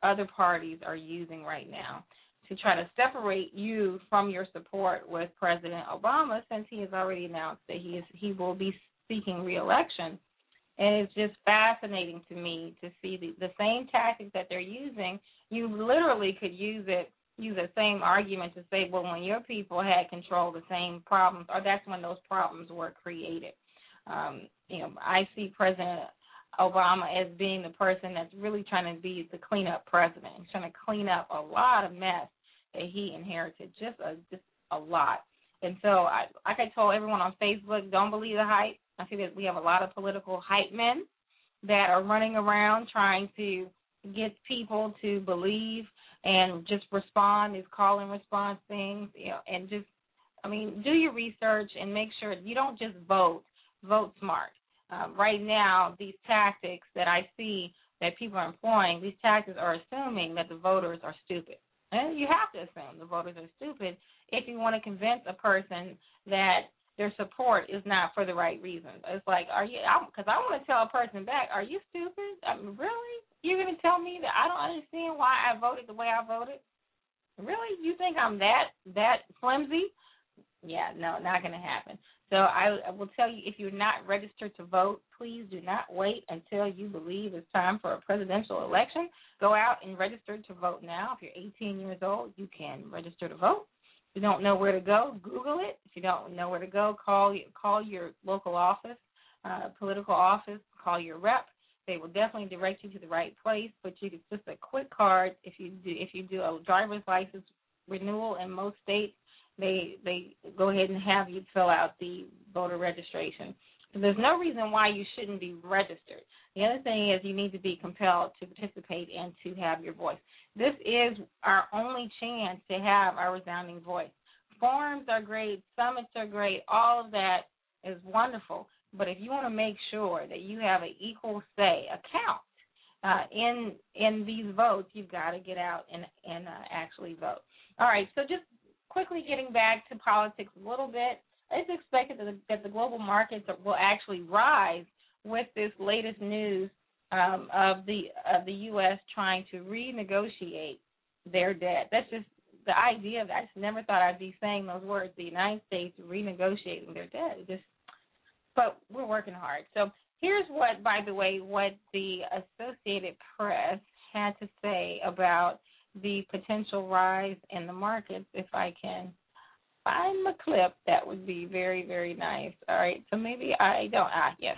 other parties are using right now to try to separate you from your support with President Obama since he has already announced that he is he will be seeking reelection. And it's just fascinating to me to see the, the same tactics that they're using. You literally could use it use the same argument to say, well, when your people had control, the same problems, or that's when those problems were created. Um, you know, I see President Obama as being the person that's really trying to be the cleanup president. He's trying to clean up a lot of mess that he inherited, just a just a lot. And so, I, like I told everyone on Facebook, don't believe the hype. I see that we have a lot of political hype men that are running around trying to get people to believe and just respond these call and response things, you know, and just I mean, do your research and make sure you don't just vote, vote smart. Um, right now, these tactics that I see that people are employing, these tactics are assuming that the voters are stupid. And you have to assume the voters are stupid if you want to convince a person that their support is not for the right reasons. It's like, are you? Because I, I want to tell a person back, are you stupid? I mean, really? You're to tell me that I don't understand why I voted the way I voted? Really? You think I'm that that flimsy? Yeah, no, not to happen. So I, I will tell you, if you're not registered to vote, please do not wait until you believe it's time for a presidential election. Go out and register to vote now. If you're 18 years old, you can register to vote. If you don't know where to go, Google it. If you don't know where to go, call your call your local office, uh, political office. Call your rep. They will definitely direct you to the right place. But you, it's just a quick card. If you do if you do a driver's license renewal in most states, they they go ahead and have you fill out the voter registration. So there's no reason why you shouldn't be registered. The other thing is you need to be compelled to participate and to have your voice. This is our only chance to have our resounding voice. Forums are great, summits are great, all of that is wonderful. But if you want to make sure that you have an equal say, a uh, in in these votes, you've got to get out and and uh, actually vote. All right, so just quickly getting back to politics a little bit, it's expected that the, that the global markets will actually rise with this latest news um, of the of the U.S. trying to renegotiate their debt. That's just the idea of that. I just never thought I'd be saying those words. The United States renegotiating their debt. It just, but we're working hard. So here's what, by the way, what the Associated Press had to say about the potential rise in the markets if I can find the clip that would be very very nice. All right so maybe i don't ah yes.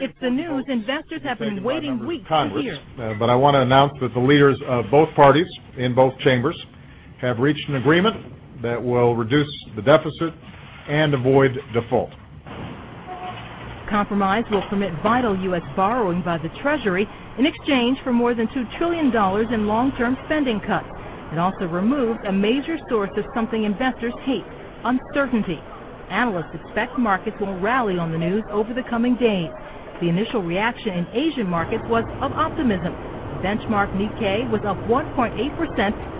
It's the news investors have been waiting weeks Congress, to hear. uh, but i want to announce that the leaders of both parties in both chambers have reached an agreement that will reduce the deficit and avoid default compromise will permit vital U.S. borrowing by the Treasury in exchange for more than $2 trillion in long-term spending cuts. It also removes a major source of something investors hate, uncertainty. Analysts expect markets will rally on the news over the coming days. The initial reaction in Asian markets was of optimism. Benchmark Nikkei was up 1.8%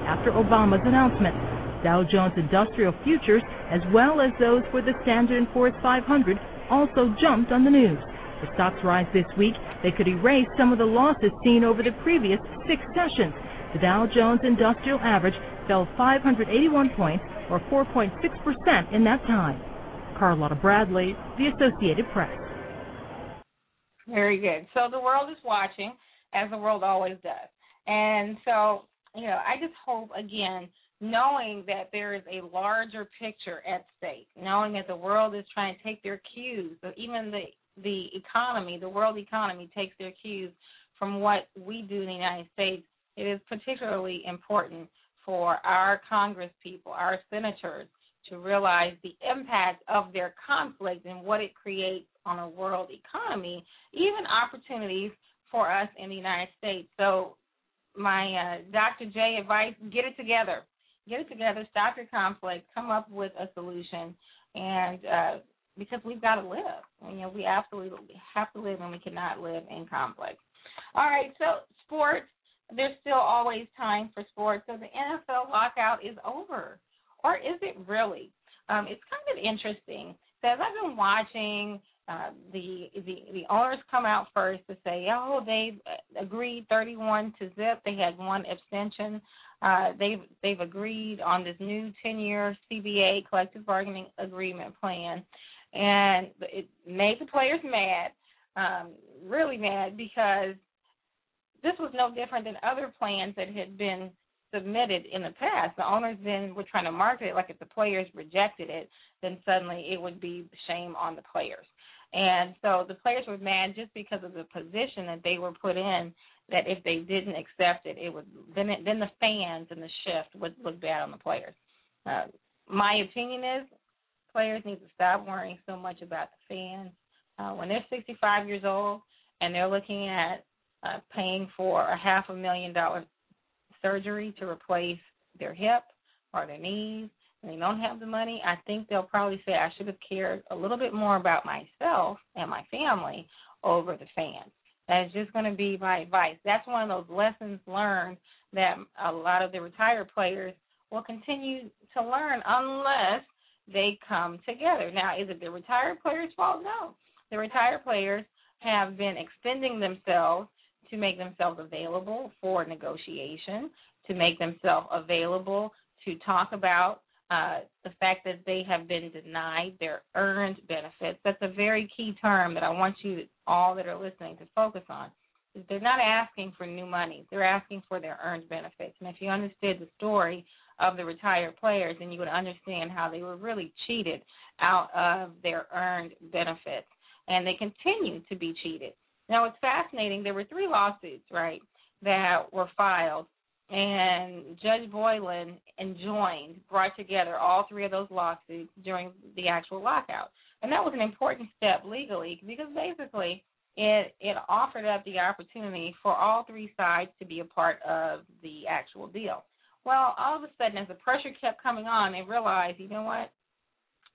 after Obama's announcement. Dow Jones Industrial Futures, as well as those for the Standard & Poor's 500, also jumped on the news. If stocks rise this week, they could erase some of the losses seen over the previous six sessions. The Dow Jones Industrial Average fell 581 points, or 4.6% in that time. Carlotta Bradley, The Associated Press. Very good. So the world is watching, as the world always does. And so, you know, I just hope, again, knowing that there is a larger picture at stake, knowing that the world is trying to take their cues, even the the economy, the world economy takes their cues from what we do in the United States, it is particularly important for our Congress people, our senators, to realize the impact of their conflict and what it creates on a world economy, even opportunities for us in the United States. So, my uh, Dr. J advice: get it together get it together, stop your conflict, come up with a solution, and uh, because we've got to live. You know, we absolutely have to live, and we cannot live in conflict. All right, so sports. There's still always time for sports. So the NFL lockout is over, or is it really? Um, it's kind of interesting. So as I've been watching uh, the the the owners come out first to say, oh, they've agreed 31 to zip. They had one abstention. Uh, they've they've agreed on this new 10-year CBA collective bargaining agreement plan, and it made the players mad, um, really mad because this was no different than other plans that had been submitted in the past. The owners then were trying to market it like if the players rejected it, then suddenly it would be shame on the players. And so the players were mad just because of the position that they were put in that if they didn't accept it, it would then it, then the fans and the shift would look bad on the players. Uh, my opinion is players need to stop worrying so much about the fans. Uh, when they're 65 years old and they're looking at uh, paying for a half a million dollar surgery to replace their hip or their knees, and they don't have the money, I think they'll probably say I should have cared a little bit more about myself and my family over the fans. That's just going to be my advice. That's one of those lessons learned that a lot of the retired players will continue to learn unless they come together. Now, is it the retired players' fault? No. The retired players have been extending themselves to make themselves available for negotiation, to make themselves available to talk about uh, the fact that they have been denied their earned benefits. That's a very key term that I want you all that are listening to focus on. Is They're not asking for new money; they're asking for their earned benefits. And if you understood the story of the retired players, then you would understand how they were really cheated out of their earned benefits, and they continue to be cheated. Now, it's fascinating. There were three lawsuits, right, that were filed and Judge Boylan enjoined, brought together all three of those lawsuits during the actual lockout. And that was an important step legally because basically it it offered up the opportunity for all three sides to be a part of the actual deal. Well, all of a sudden, as the pressure kept coming on, they realized, you know what?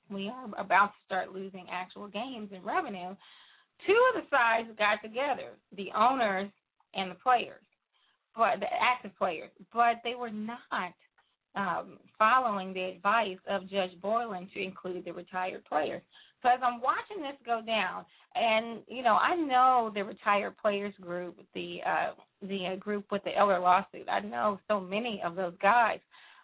We are about to start losing actual games and revenue. Two of the sides got together, the owners and the players but the active players, but they were not um, following the advice of Judge Boylan to include the retired players. So as I'm watching this go down, and you know, I know the retired players group, the uh, the uh, group with the elder lawsuit. I know so many of those guys.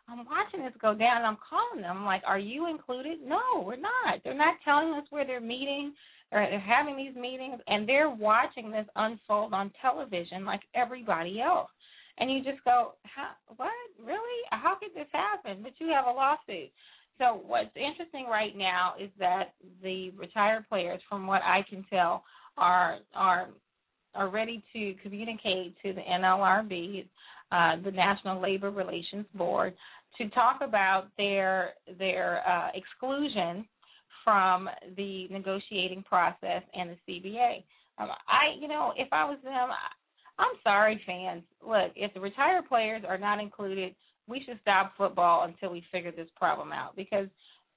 I'm watching this go down, and I'm calling them. I'm like, "Are you included?" No, we're not. They're not telling us where they're meeting or they're having these meetings, and they're watching this unfold on television like everybody else and you just go, How, "What? Really? How could this happen?" But you have a lawsuit. So what's interesting right now is that the retired players, from what I can tell, are are are ready to communicate to the NLRB, uh, the National Labor Relations Board, to talk about their their uh, exclusion from the negotiating process and the CBA. Um, I, you know, if I was them, I'm sorry, fans. Look, if the retired players are not included, we should stop football until we figure this problem out. Because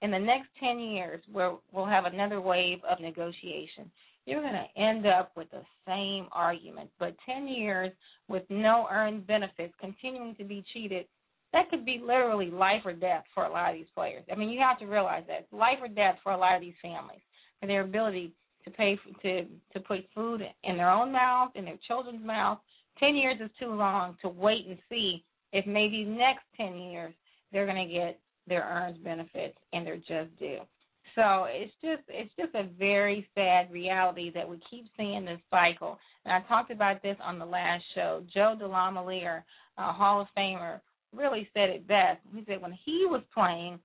in the next ten years, we'll we'll have another wave of negotiation. You're going to end up with the same argument. But ten years with no earned benefits, continuing to be cheated, that could be literally life or death for a lot of these players. I mean, you have to realize that it's life or death for a lot of these families for their ability to pay for, to to put food in their own mouth, in their children's mouth. Ten years is too long to wait and see if maybe next ten years they're going to get their earned benefits and they're just due. So it's just it's just a very sad reality that we keep seeing this cycle. And I talked about this on the last show. Joe DeLamielleure, a Hall of Famer, really said it best. He said when he was playing,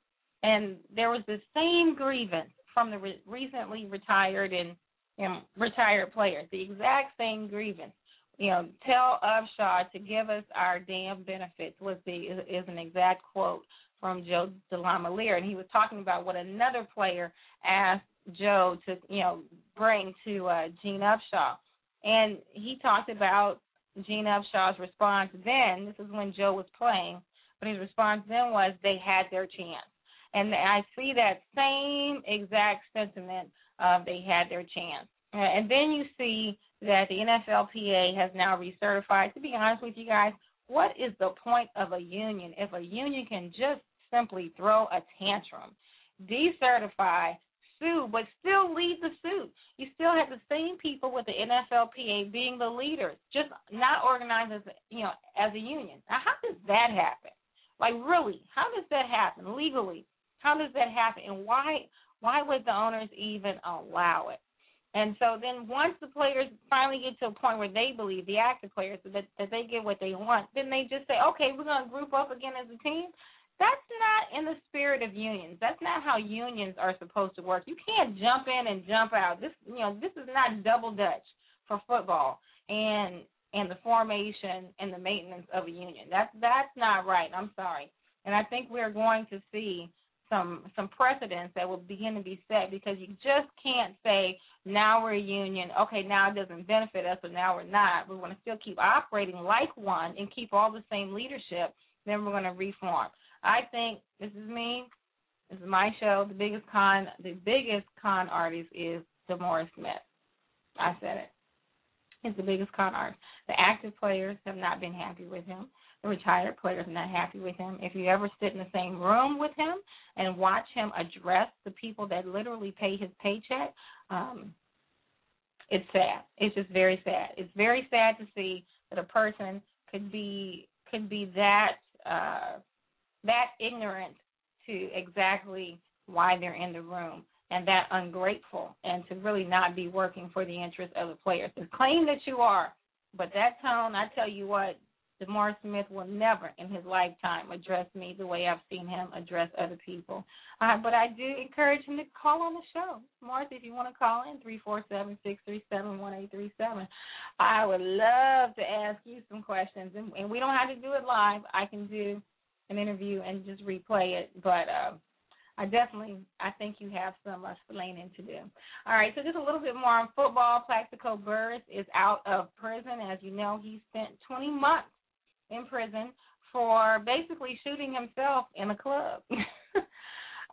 and there was the same grievance from the re- recently retired and, and retired players, the exact same grievance. You know, tell Upshaw to give us our damn benefits was the is, an exact quote from Joe DeLamielleure, and he was talking about what another player asked Joe to you know bring to uh, Gene Upshaw, and he talked about Gene Upshaw's response then, this is when Joe was playing, but his response then was they had their chance. And I see that same exact sentiment of they had their chance. And then you see that the NFLPA has now recertified. To be honest with you guys, what is the point of a union if a union can just simply throw a tantrum, decertify, sue, but still lead the suit. You still have the same people with the NFLPA being the leaders, just not organized as you know as a union. Now, how does that happen? Like, really, how does that happen legally? How does that happen, and why why would the owners even allow it? And so then once the players finally get to a point where they believe, the active players, that, that they get what they want, then they just say, okay, we're going to group up again as a team. That's not in the spirit of unions. That's not how unions are supposed to work. You can't jump in and jump out. This you know, this is not double dutch for football and and the formation and the maintenance of a union. That's that's not right. I'm sorry. And I think we're going to see some some precedents that will begin to be set because you just can't say now we're a union, okay, now it doesn't benefit us, but now we're not. We want to still keep operating like one and keep all the same leadership. Then we're going to reform. I think this is me. This is my show. The biggest con, the biggest con artist is DeMaurice Smith. I said it. He's the biggest con artist. The active players have not been happy with him. Retired players not happy with him. If you ever sit in the same room with him and watch him address the people that literally pay his paycheck, um, it's sad. It's just very sad. It's very sad to see that a person could be could be that uh that ignorant to exactly why they're in the room and that ungrateful and to really not be working for the interest of the players. To claim that you are, but that tone, I tell you what, DeMaurice Smith will never in his lifetime address me the way I've seen him address other people. Uh, but I do encourage him to call on the show. Martha, if you want to call in, three four seven six three seven one eight three seven. I would love to ask you some questions, and, and we don't have to do it live. I can do an interview and just replay it. But uh, I definitely, I think you have some explaining to do. All right, so just a little bit more on football. Plaxico Burress is out of prison. As you know, he spent 20 months in prison for basically shooting himself in a club.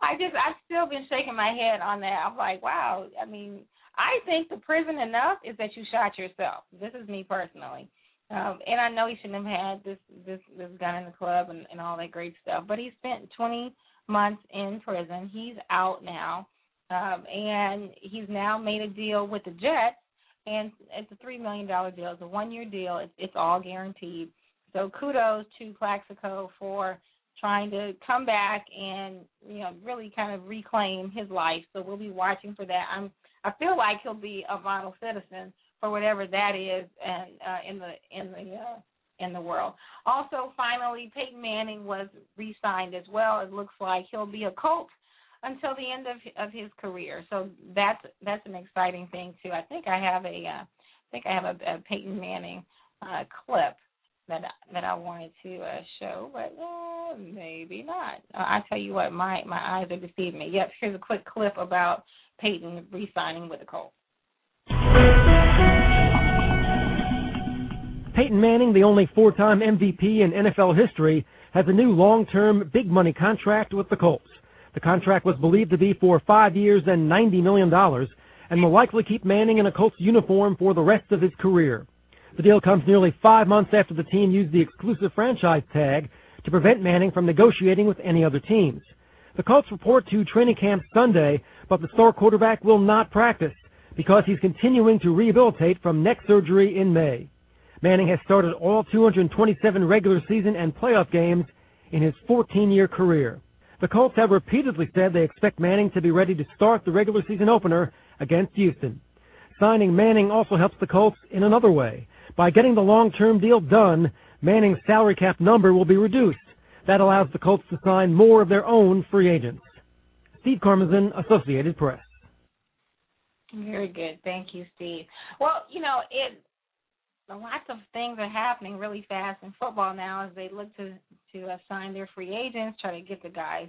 I just, I've still been shaking my head on that. I'm like, wow. I mean, I think the prison enough is that you shot yourself. This is me personally. Um, and I know he shouldn't have had this this this gun in the club and, and all that great stuff. But he spent 20 months in prison. He's out now, um, and he's now made a deal with the Jets, and it's a three million dollar deal. It's a one year deal. It's, it's all guaranteed. So kudos to Plaxico for trying to come back and you know really kind of reclaim his life. So we'll be watching for that. I'm I feel like he'll be a model citizen for whatever that is and uh, in the in the uh, in the world. Also, finally, Peyton Manning was re-signed as well. It looks like he'll be a Colt until the end of of his career. So that's that's an exciting thing too. I think I have a uh, I think I have a, a Peyton Manning uh, clip that that I wanted to uh, show, but uh, maybe not. Uh, I tell you what, my my eyes are deceiving me. Yep, here's a quick clip about Peyton re-signing with the Colts. Peyton Manning, the only four-time MVP in NFL history, has a new long-term, big money contract with the Colts. The contract was believed to be for five years and $90 million and will likely keep Manning in a Colts uniform for the rest of his career. The deal comes nearly five months after the team used the exclusive franchise tag to prevent Manning from negotiating with any other teams. The Colts report to training camp Sunday, but the star quarterback will not practice because he's continuing to rehabilitate from neck surgery in May. Manning has started all 227 regular season and playoff games in his 14-year career. The Colts have repeatedly said they expect Manning to be ready to start the regular season opener against Houston. Signing Manning also helps the Colts in another way. By getting the long-term deal done, Manning's salary cap number will be reduced. That allows the Colts to sign more of their own free agents. Steve Karmazin, Associated Press. Very good. Thank you, Steve. Well, you know, it lots of things are happening really fast in football now as they look to to uh, sign their free agents, try to get the guys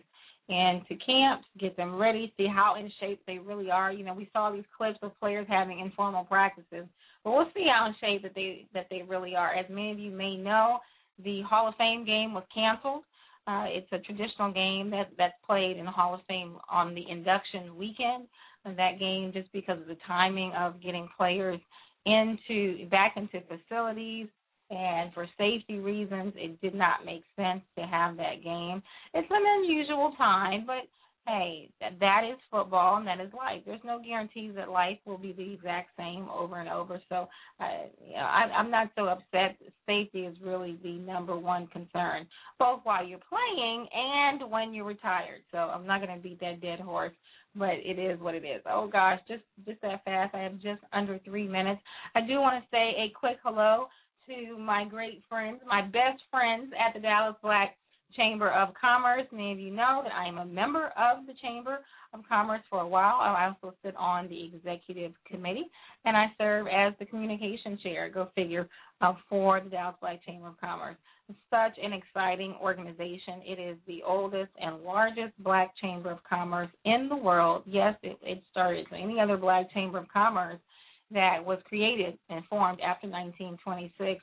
into camps, get them ready, see how in shape they really are. You know, we saw these clips of players having informal practices, but we'll see how in shape that they that they really are. As many of you may know, the Hall of Fame game was canceled. Uh, it's a traditional game that that's played in the Hall of Fame on the induction weekend. And that game, just because of the timing of getting players into back into facilities and for safety reasons it did not make sense to have that game. It's an unusual time, but hey, that, is football and that is life. There's no guarantees that life will be the exact same over and over. So, uh, you know, I, I'm not so upset. Safety is really the number one concern, both while you're playing and when you're retired. So I'm not going to beat that dead horse but it is what it is. Oh gosh, just just that fast. I have just under three minutes. I do want to say a quick hello to my great friends, my best friends at the Dallas Black Chamber of Commerce. Many of you know that I am a member of the Chamber of Commerce for a while. I also sit on the executive committee, and I serve as the communication chair, go figure, uh, for the Dallas Black Chamber of Commerce. Such an exciting organization. It is the oldest and largest black chamber of commerce in the world. Yes, it, it started so any other black chamber of commerce that was created and formed after 1926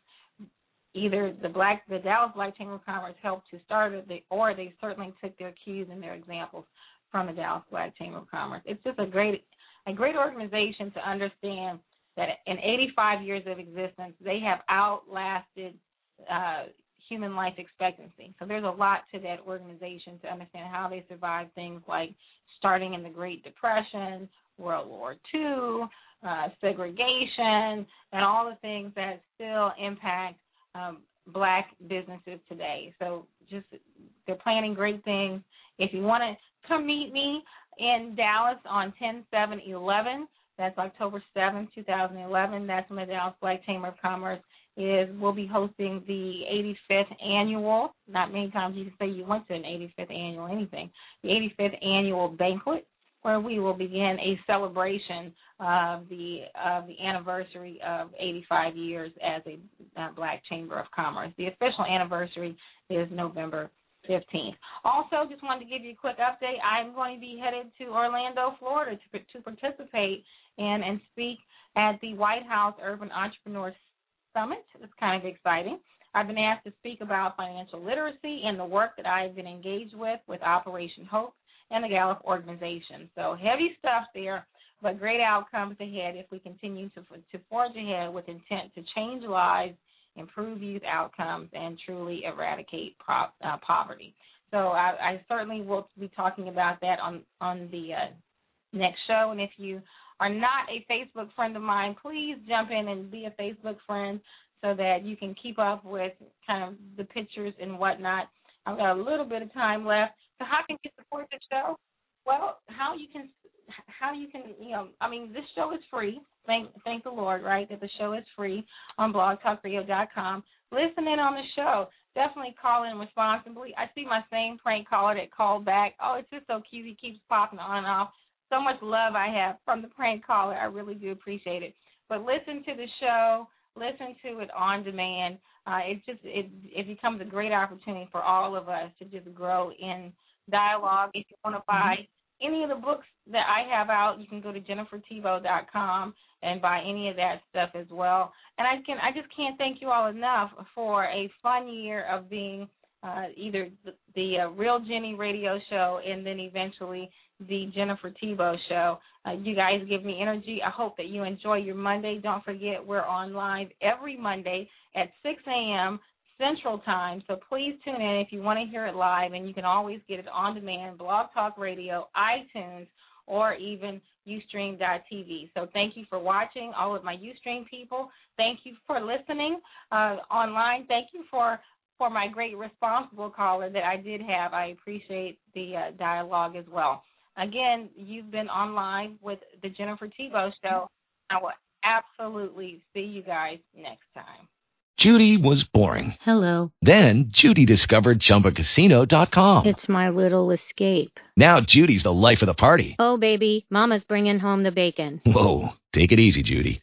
either the black the Dallas Black Chamber of Commerce helped to start it, or they certainly took their cues and their examples from the Dallas Black Chamber of Commerce. It's just a great a great organization to understand that in 85 years of existence, they have outlasted uh, human life expectancy. So there's a lot to that organization to understand how they survived things like starting in the Great Depression, World War II, uh, segregation, and all the things that still impact um, black businesses today. So just they're planning great things. If you want to come meet me in Dallas on 10 7 11, that's October 7, 2011. That's when the Dallas Black Chamber of Commerce is we'll be hosting the 85th annual. Not many times you can say you went to an 85th annual anything. The 85th annual banquet, where we will begin a celebration of the of the anniversary of 85 years as a uh, Black Chamber of Commerce. The official anniversary is November 15th. Also, just wanted to give you a quick update. I'm going to be headed to Orlando, Florida, to to participate in and speak at the White House Urban Entrepreneur Summit. It's kind of exciting. I've been asked to speak about financial literacy and the work that I've been engaged with with Operation Hope and the Gallup organization. So heavy stuff there, but great outcomes ahead if we continue to to forge ahead with intent to change lives, improve youth outcomes, and truly eradicate uh, poverty. So I, I, certainly will be talking about that on on the uh, next show. And if you are not a Facebook friend of mine, please jump in and be a Facebook friend so that you can keep up with kind of the pictures and whatnot. I've got a little bit of time left. So how can you support the show? Well, how you can how you can you know I mean this show is free. Thank thank the Lord, right? That the show is free on blogtalkradio.com. Listen in on the show. Definitely call in responsibly. I see my same prank caller that called back. Oh, it's just so cute. He keeps popping on and off so much love I have from the prank caller. I really do appreciate it. But listen to the show, listen to it on demand. Uh, it just it it becomes a great opportunity for all of us to just grow in dialogue. If you want to buy any of the books that I have out, you can go to jenniferthibeaux.com and buy any of that stuff as well. And I can I just can't thank you all enough for a fun year of being uh, either the, the uh, Real Jenny radio show and then eventually the Jennifer Thibeaux show. Uh, you guys give me energy. I hope that you enjoy your Monday. Don't forget we're on live every Monday at 6 a.m. Central Time. So please tune in if you want to hear it live, and you can always get it on demand, Blog Talk Radio, iTunes, or even Ustream.tv. So thank you for watching, all of my Ustream people. Thank you for listening uh, online. Thank you for for my great responsible caller that I did have. I appreciate the uh, dialogue as well. Again, you've been online with the Jennifer Thibeaux Show. I will absolutely see you guys next time. Judy was boring. Hello. Then Judy discovered ChumbaCasino.com. It's my little escape. Now Judy's the life of the party. Oh, baby, Mama's bringing home the bacon. Whoa, take it easy, Judy.